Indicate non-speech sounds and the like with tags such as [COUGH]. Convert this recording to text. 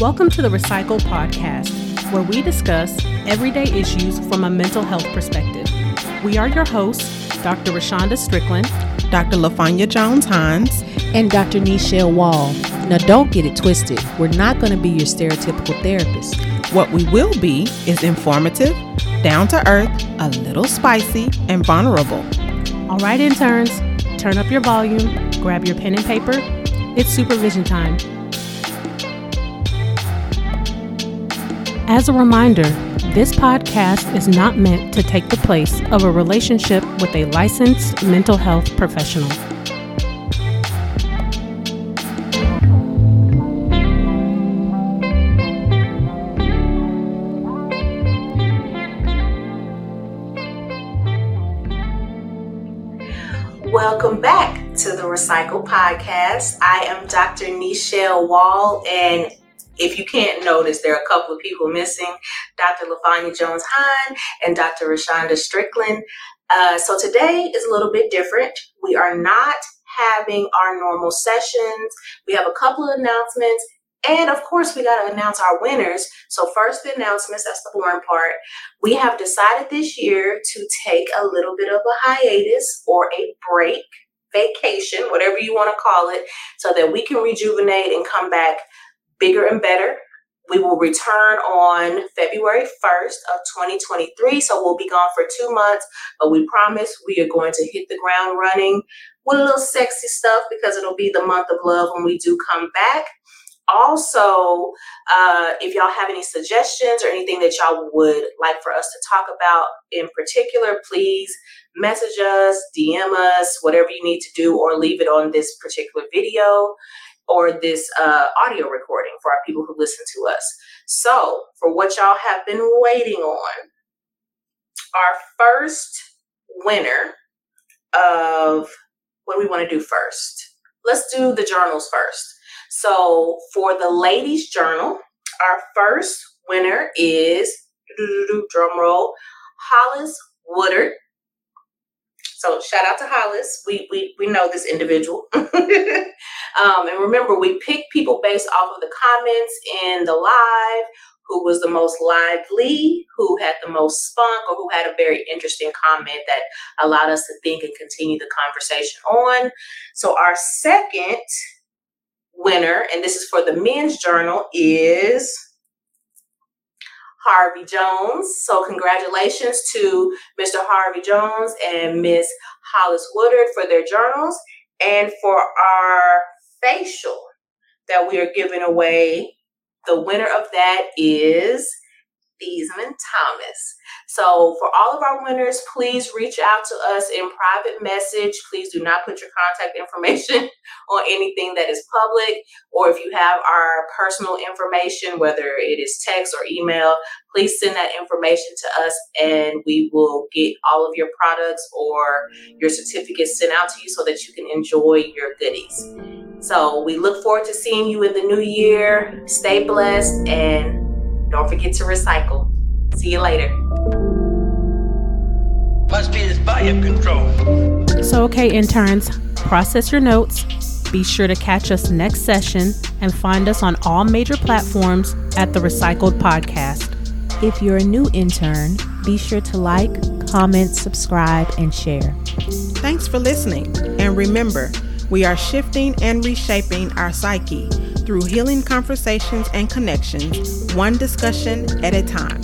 Welcome to the RePsychled Podcast, where we discuss everyday issues from a mental health perspective. We are your hosts, Dr. Rashonda Strickland, Dr. LaFanya Jones Hines, and Dr. Nichelle Wall. Now, don't get it twisted. We're not going to be your stereotypical therapist. What we will be is informative, down to earth, a little spicy, and vulnerable. All right, interns, turn up your volume, grab your pen and paper. It's supervision time. As a reminder, this podcast is not meant to take the place of a relationship with a licensed mental health professional. Welcome back to the RePsychled Podcast. I am Dr. Nichelle Wall, and if you can't notice, there are a couple of people missing Dr. LaFanya Jones Hine and Dr. Rashonda Strickland. Uh, so today is a little bit different. We are not having our normal sessions. We have a couple of announcements. And of course, we got to announce our winners. So, first, the announcements that's the boring part. We have decided this year to take a little bit of a hiatus or a break, vacation, whatever you want to call it, so that we can rejuvenate and come back bigger and better. We will return on February 1st of 2023. So we'll be gone for two months, but we promise we are going to hit the ground running with a little sexy stuff because it'll be the month of love when we do come back. Also, uh, if y'all have any suggestions or anything that y'all would like for us to talk about in particular, please message us, DM us, whatever you need to do, or leave it on this particular video or this uh, audio recording for our people who listen to us. So, for what y'all have been waiting on, our first winner of what do we want to do first? Let's do the journals first. So, for the ladies' journal, our first winner is drum roll Hollis Woodard. So shout out to Hollis. We we we know this individual. [LAUGHS] um, and remember, we pick people based off of the comments in the live, who was the most lively, who had the most spunk, or who had a very interesting comment that allowed us to think and continue the conversation on. So our second winner, and this is for the men's journal, is Harvey Jones. So, congratulations to Mr. Harvey Jones and Miss Hollis Woodard for their journals and for our facial that we are giving away. The winner of that is Theismann Thomas. So, for all of our winners, please reach out to us in private message. Please do not put your contact information [LAUGHS] on anything that is public, or if you have our personal information, whether it is text or email, please send that information to us and we will get all of your products or your certificates sent out to you so that you can enjoy your goodies. So, we look forward to seeing you in the new year. Stay blessed and don't forget to recycle. See you later. Must be this volume control. So, okay, interns, process your notes. Be sure to catch us next session and find us on all major platforms at the RePsychled Podcast. If you're a new intern, be sure to like, comment, subscribe, and share. Thanks for listening. And remember, we are shifting and reshaping our psyche through healing conversations and connections, one discussion at a time.